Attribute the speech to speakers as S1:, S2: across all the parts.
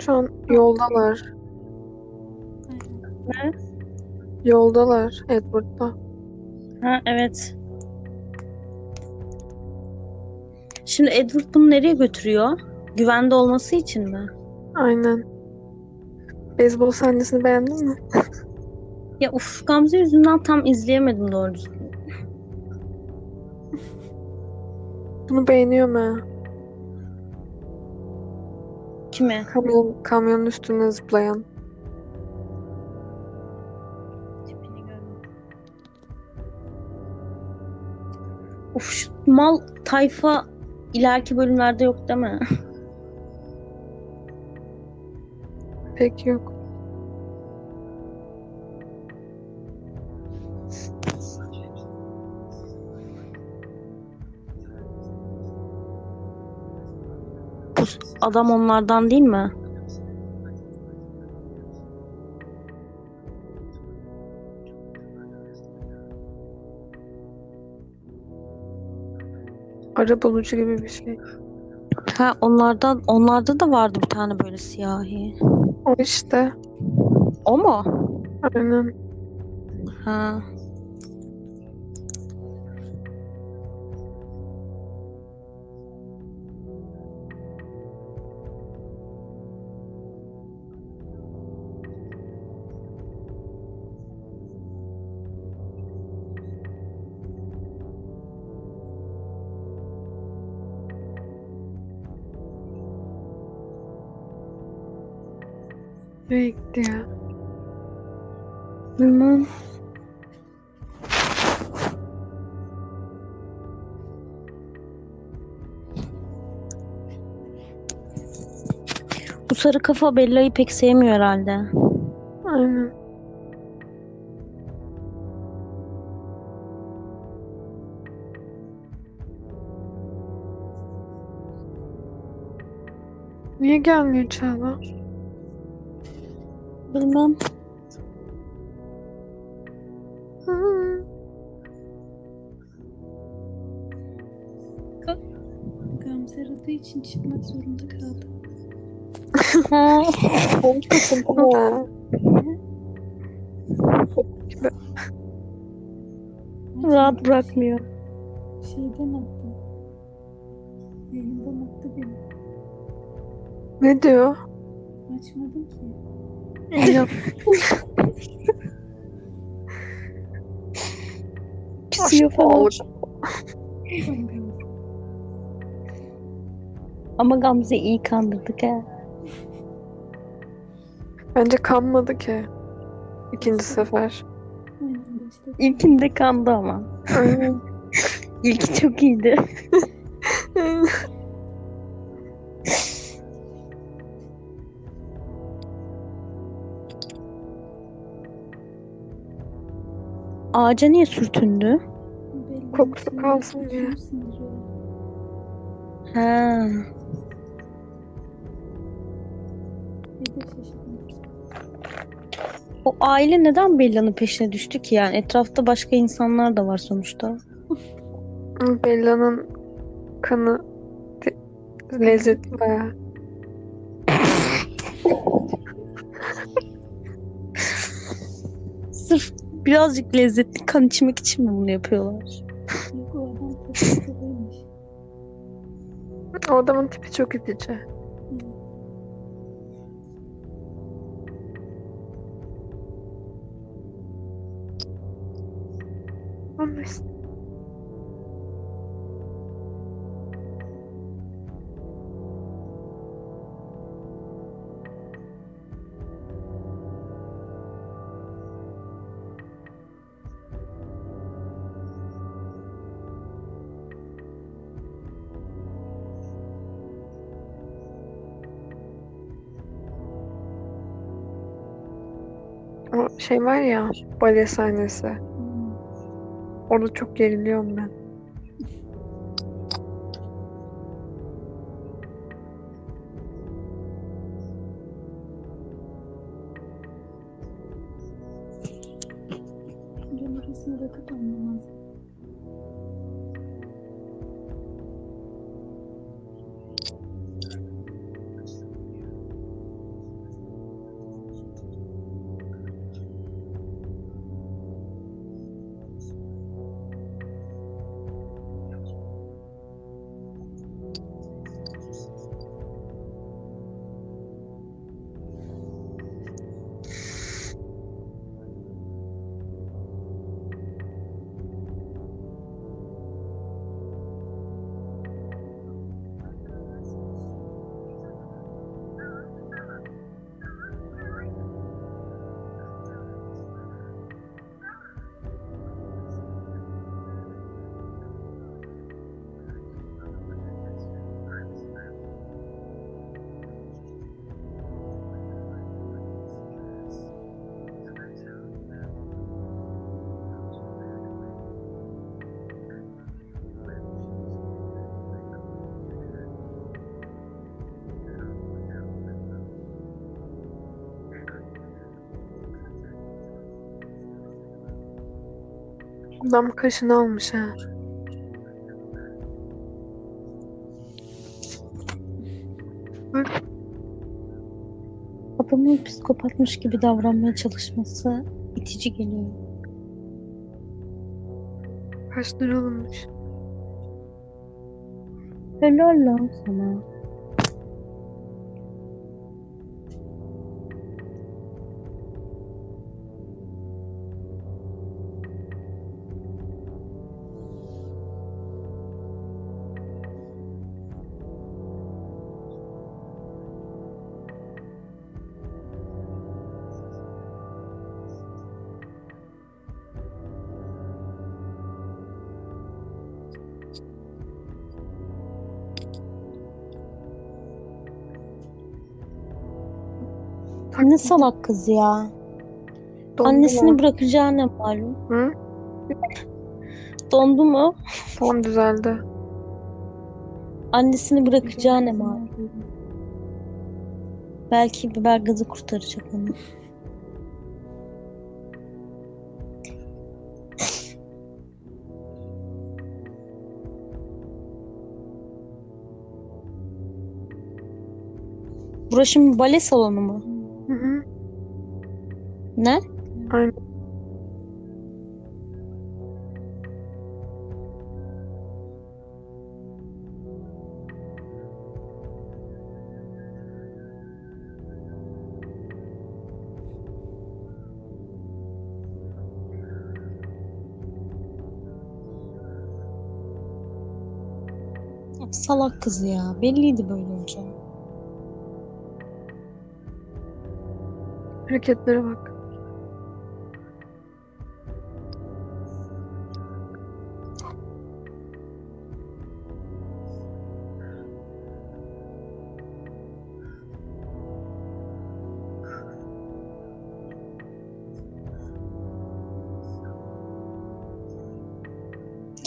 S1: Şu an yoldalar.
S2: Ne?
S1: Yoldalar Edward'la.
S2: Ha evet. Şimdi Edward bunu nereye götürüyor? Güvende olması için mi?
S1: Aynen. Beyzbol sahnesini beğendin mi?
S2: Ya uf Gamze yüzünden tam izleyemedim doğru düzgün.
S1: Bunu beğeniyorum ha.
S2: Kime?
S1: Kamyon, kamyonun üstüne zıplayan.
S2: Uf şu mal tayfa ileriki bölümlerde yok değil mi?
S1: Pek yok.
S2: Adam onlardan değil mi?
S1: Ara bulucu gibi bir şey.
S2: Ha onlardan onlarda da vardı bir tane böyle siyahi.
S1: O işte.
S2: O mu?
S1: Aynen.
S2: Ha.
S1: Nereye gitti ya?
S2: Bilmem. Bu sarı kafa Bella'yı pek sevmiyor herhalde.
S1: Aynen. Niye gelmiyor Çağla?
S2: Bilmem.
S1: Hı.
S3: Gamze aradığı için çıkmak zorunda kaldım.
S1: Konuşmasın ya.
S2: Rahat bırakmıyor.
S3: Şeyden attı. Yayından attı beni.
S1: Ne diyor?
S3: Açmadım ki.
S2: Küsüyor falan. Ama Gamze iyi kandırdık ha.
S1: Bence kanmadı ki. İkinci sefer.
S2: İlkinde kandı ama. İlki çok iyiydi. Ağaca niye sürtündü?
S1: Kokusu kalsın diye.
S2: Ha. O aile neden Bella'nın peşine düştü ki yani? Etrafta başka insanlar da var sonuçta.
S1: Bella'nın kanı te- lezzetli baya.
S2: Birazcık lezzetli kan içmek için mi bunu yapıyorlar?
S3: Yok o adam profesörüymüş.
S1: O adamın tipi çok itici. Ama şey var ya bale sahnesi.
S3: Hmm.
S1: Orada çok geriliyorum ben.
S3: Ben
S1: Adam kaşını almış ha.
S2: Adamın psikopatmış gibi davranmaya çalışması itici geliyor.
S1: Kaşları alınmış.
S2: Helal lan sana. Ne salak kız ya.
S1: Dondu
S2: Annesini
S1: mu?
S2: bırakacağı ne malum.
S1: Hı?
S2: Dondu mu?
S1: Tamam düzeldi.
S2: Annesini bırakacağı ne malum. Belki biber gazı kurtaracak onu. Burası şimdi bale salonu mu? Ne?
S1: Aynen.
S2: Salak kızı ya. Belliydi böyle olacağı.
S1: Hareketlere bak.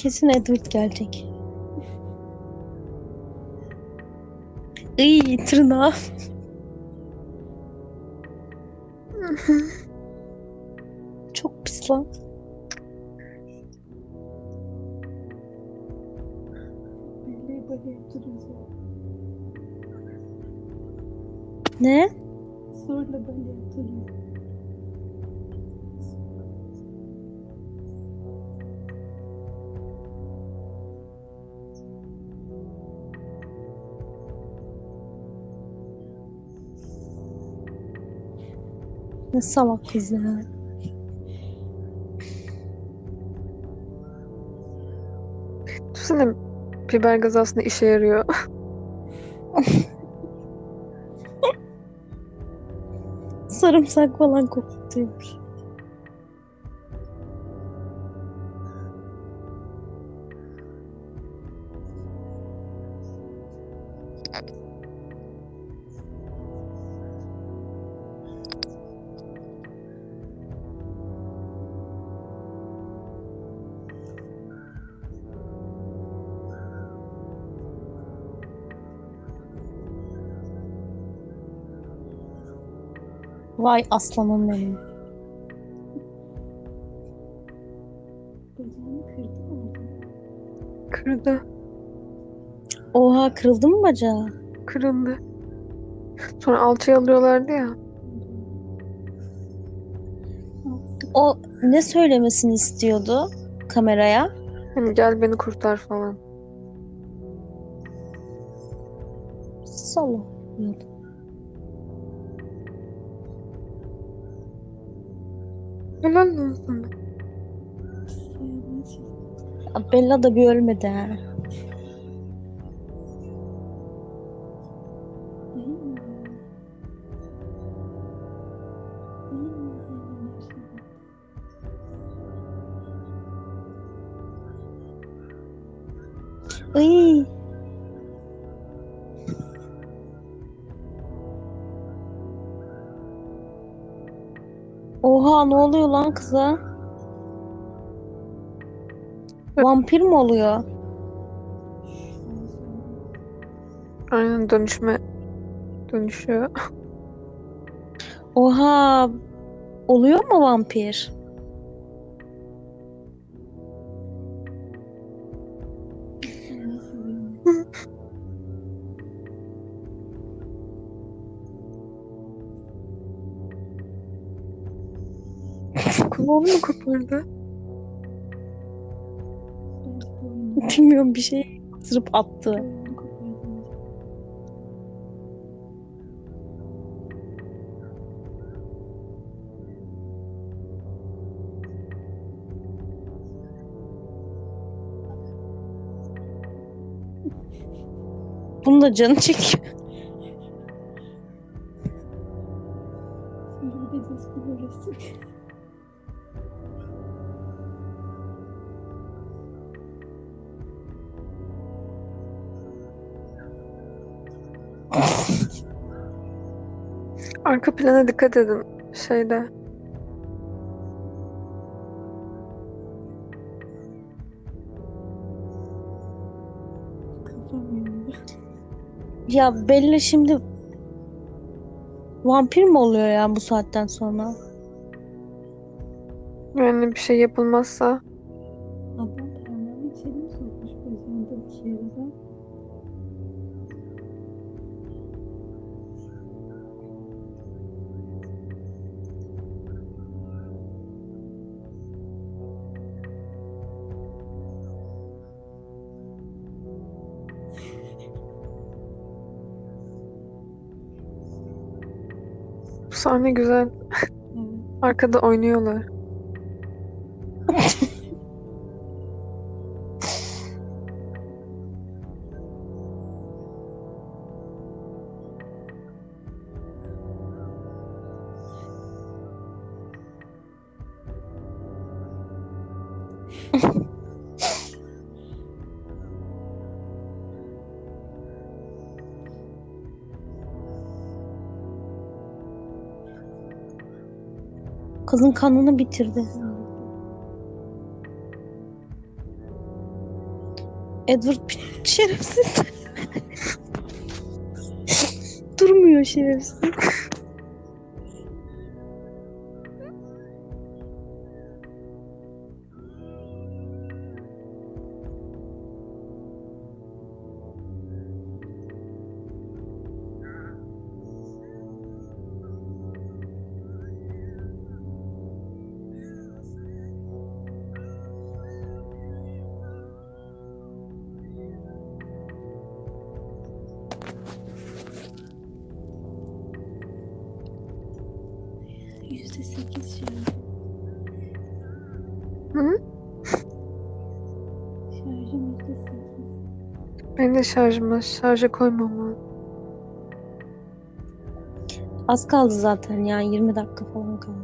S2: Kesin Edward gelecek. İyi tırnağı. Çok pis lan. Ne?
S3: Zorla böyle yaptırıyor.
S2: Ne salak kız ya.
S1: Düşünsene biber gazı aslında işe yarıyor.
S2: Sarımsak falan kokutuyormuş. Vay aslanım benim.
S3: Bacağını kırdı mı?
S1: Kırdı.
S2: Oha kırıldı mı bacağı?
S1: Kırıldı. Sonra alçıya alıyorlardı ya.
S2: O ne söylemesini istiyordu kameraya?
S1: Hani gel beni kurtar falan.
S2: Salak.
S1: Helal
S3: şey.
S2: Ya Bella da bir ölmedi ha. Iy. Ne oluyor lan kıza? Vampir mi oluyor?
S1: Aynen dönüşme dönüşüyor.
S2: Oha oluyor mu vampir?
S1: Kulağını mı kopardı?
S2: Bilmiyorum bir şey ısırıp attı. Bunu da canı çekiyor.
S1: Arka plana dikkat edin. Şeyde.
S2: Ya Bella şimdi vampir mi oluyor ya bu saatten sonra?
S1: Yani bir şey yapılmazsa. Bu sahne güzel. Arkada oynuyorlar.
S2: Kızın kanını bitirdi. Edward şerefsiz. Durmuyor şerefsiz.
S1: De şarjıma şarja koymam lazım.
S2: Az kaldı zaten yani 20 dakika falan kaldı.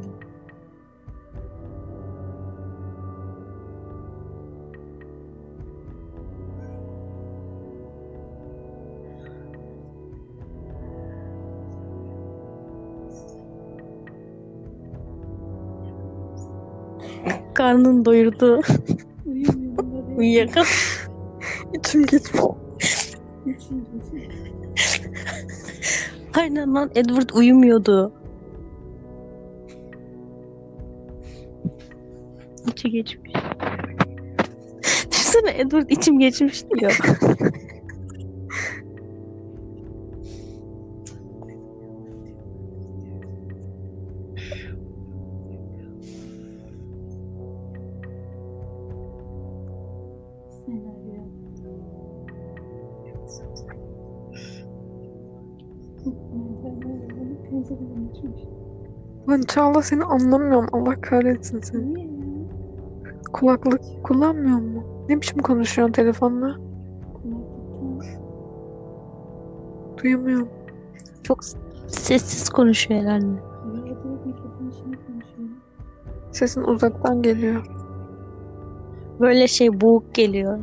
S2: Karnını doyurdu. Uyuyakaldı.
S1: İçim gitmiş.
S2: Aynen lan Edward uyumuyordu. İçi geçmiş. Düşünsene Edward içim geçmiş diyor.
S1: Çağla seni anlamıyorum. Allah kahretsin seni.
S3: Niye?
S1: Kulaklık kullanmıyor mu? Ne biçim konuşuyorsun telefonla? Duyamıyorum.
S2: Çok sessiz konuşuyor herhalde.
S1: Sesin uzaktan geliyor.
S2: Böyle şey boğuk geliyor.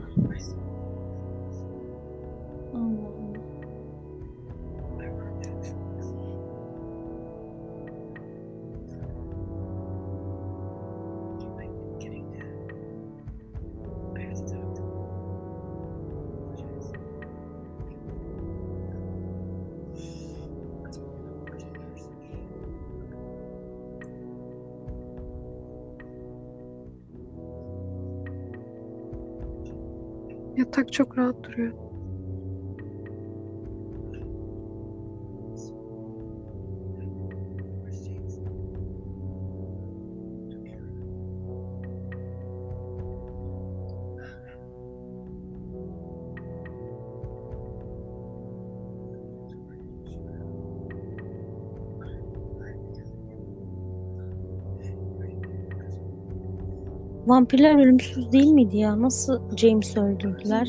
S1: Yatak çok rahat duruyor.
S2: Vampirler ölümsüz değil miydi ya? Nasıl James'i öldürdüler?
S3: Var.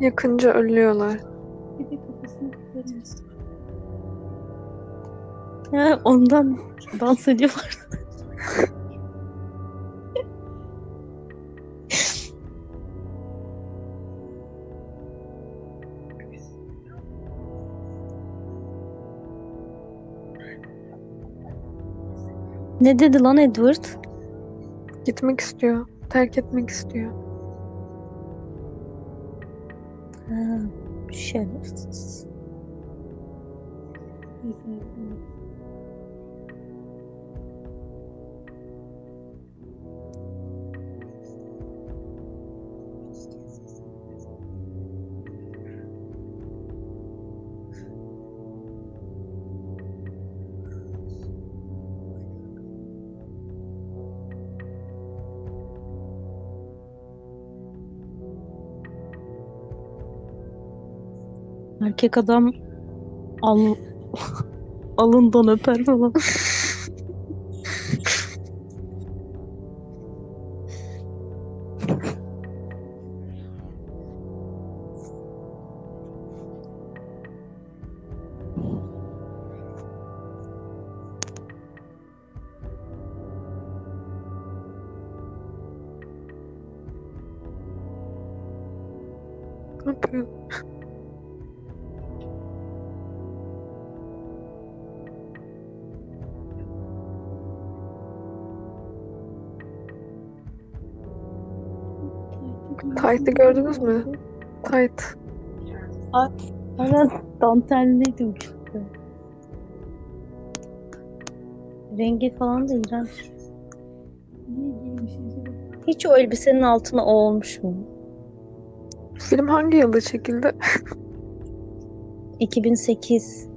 S1: Yakınca ölüyorlar.
S2: Ha, ondan dans ediyorlar. Ne dedi lan Edward?
S1: Gitmek istiyor. Terk etmek istiyor.
S2: Ha, şerefsiz.
S3: Güzel.
S2: Erkek adam al alından öper falan.
S1: Ne yapıyor? Tight'ı gördünüz mü? Tight.
S2: Aynen dantelliydi uçukta. Rengi falan da iğrenç. Hiç o elbisenin altına o olmuş mu?
S1: Film hangi yılda çekildi?
S2: 2008.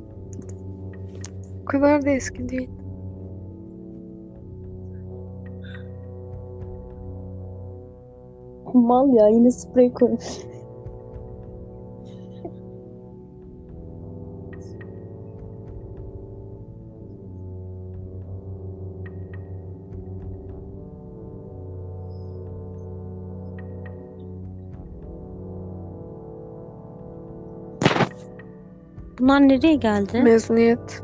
S1: O kadar da eski değil.
S2: Mal ya yine sprey koymuş. Bunlar nereye geldi?
S1: Mezuniyet.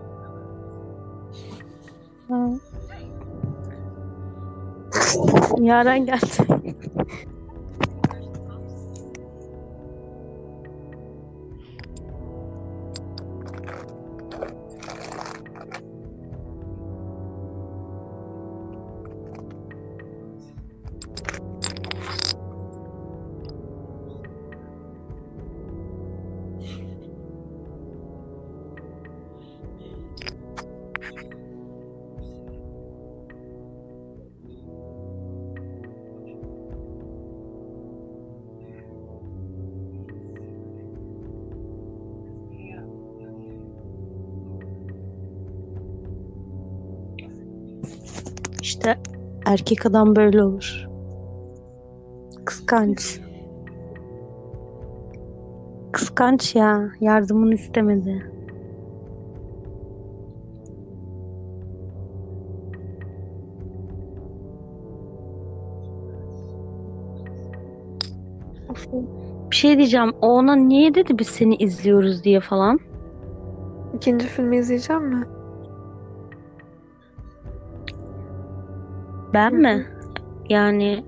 S2: Ha. Yaren geldi. İşte erkek adam böyle olur. Kıskanç. Kıskanç ya. Yardımını istemedi. Bir şey diyeceğim. O ona niye dedi biz seni izliyoruz diye falan.
S1: İkinci filmi izleyeceğim mi?
S2: Ben mi? Yani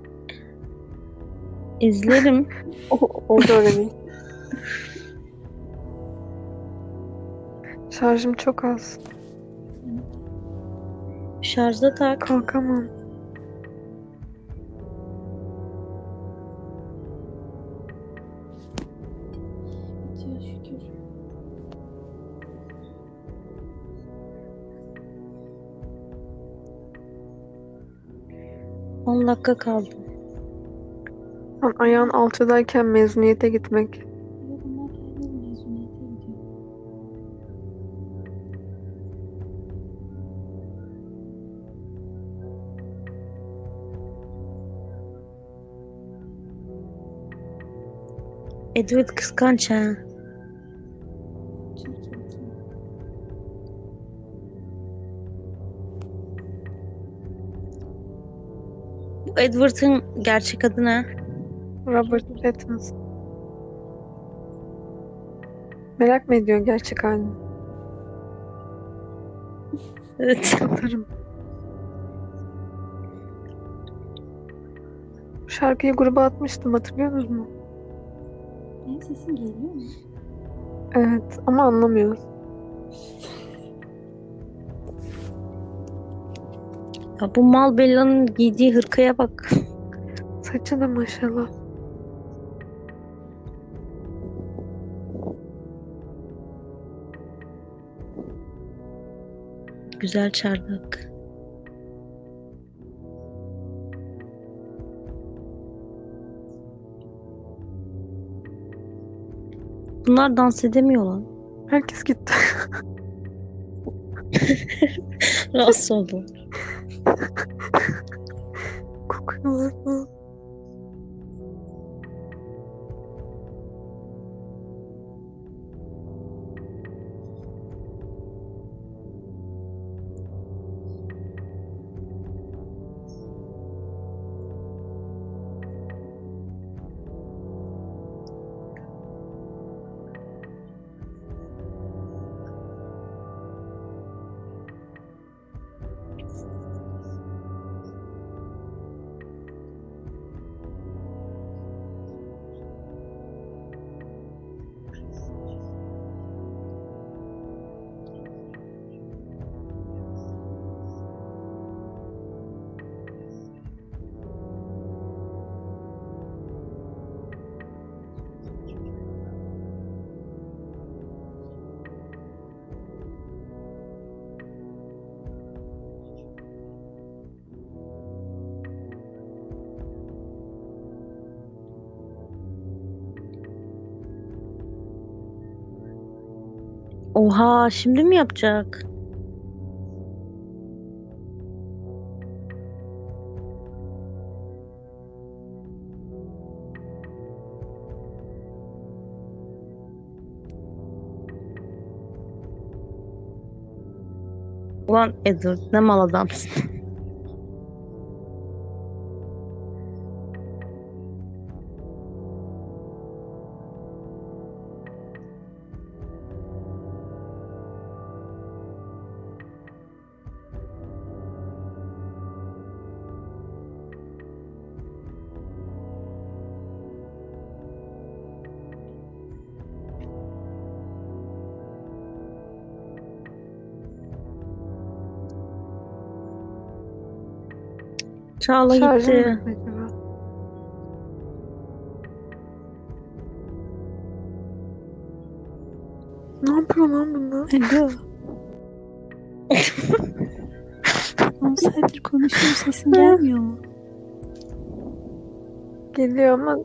S2: izlerim.
S1: O, o da öyle. Şarjım çok az.
S2: Şarjda tak.
S1: Kalkamam.
S2: 10 dakika kaldı.
S1: Ayağın alçadayken mezuniyete gitmek.
S2: Edward kıskanç ha. Bu Edward'ın gerçek adı ne?
S1: Robert Pattinson. Merak mı ediyorsun gerçek halini?
S2: Evet.
S1: Atarım. Bu Şarkıyı gruba atmıştım hatırlıyorsunuz mu?
S3: Benim sesim geliyor mu?
S1: Evet ama anlamıyoruz.
S2: Ya bu mal Bella'nın giydiği hırkaya bak.
S1: Saçı da maşallah.
S2: Güzel çardak. Bunlar dans edemiyor lan.
S1: Herkes gitti.
S2: Rahatsız oldum.
S1: Kokuyorlar falan.
S2: Oha şimdi mi yapacak? Ulan Edward ne mal adamsın. Çağla gitti.
S1: Ne yapıyor lan bunlar?
S3: Alo. 10 saattir konuşuyorum sesim gelmiyor mu?
S1: Geliyor ama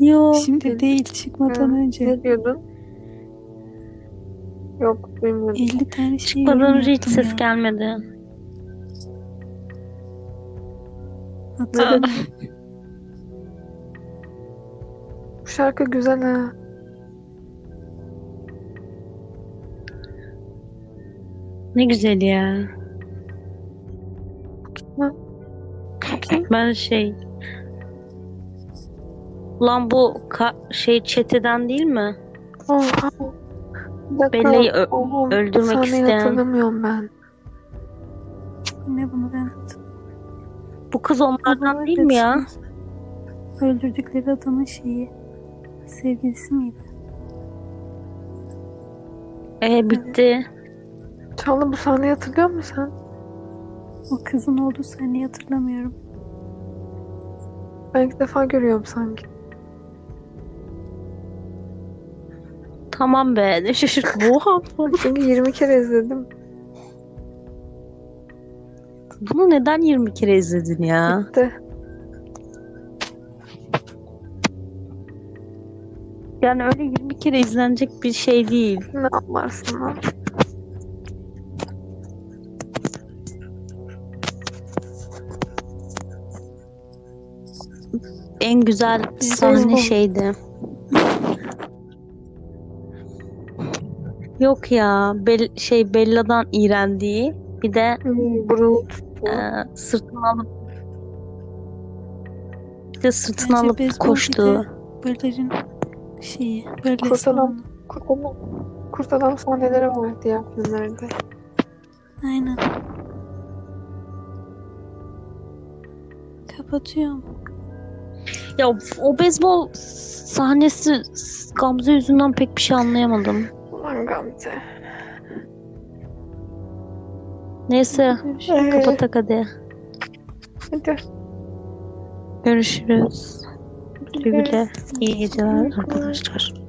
S2: Yo.
S3: Şimdi değil çıkmadan
S1: Ha,
S3: önce.
S1: ne diyordun? Yok duymadım.
S3: 50 tane şey
S2: Çıkmadan
S3: yorum
S2: önce hiç
S3: yaptım
S2: ses
S3: ya.
S2: gelmedi.
S1: Bu şarkı güzel ha.
S2: Ne güzel ya. Ben şey Lan bu ka- şey çeteden değil mi?
S1: Bir dakika.
S2: Bella'yı ö- öldürmek isteyen.
S1: hatırlamıyorum ben.
S3: Ne bunu ben
S2: Bu kız onlardan değil mi ya?
S3: Öldürdükleri adamın şeyi. Sevgilisi miydi?
S2: Ee bitti.
S1: Çağla bu sahneyi hatırlıyor musun sen?
S3: O kızın olduğu sahneyi hatırlamıyorum.
S1: Ben ilk defa görüyorum sanki.
S2: Tamam be ne şaşırt. Oha.
S1: Çünkü 20 kere izledim.
S2: Bunu neden 20 kere izledin ya?
S1: Bitti.
S2: Yani öyle 20 kere izlenecek bir şey değil.
S1: Ne yaparsın lan?
S2: En güzel sahne şeydi. Yok ya. Bel şey Bella'dan iğrendiği. Bir de
S1: Hmm, tuttu.
S2: E, sırtına alıp bisiklet sırtına
S3: Bence
S2: alıp
S3: beyzbol
S2: koştuğu.
S3: Böllerin şeyi. Böyle
S1: Kurt adam.
S3: salonu.
S1: Kurt adam, kurt adam sahneleri var diğer filmlerde.
S3: Aynen. Kapatıyorum.
S2: Ya o beyzbol sahnesi Gamze yüzünden pek bir şey anlayamadım.
S1: Ulan Gamze.
S2: Neyse.
S1: Ee,
S2: kapatak hadi.
S1: hadi.
S2: Görüşürüz. Güle güle. İyi geceler arkadaşlar.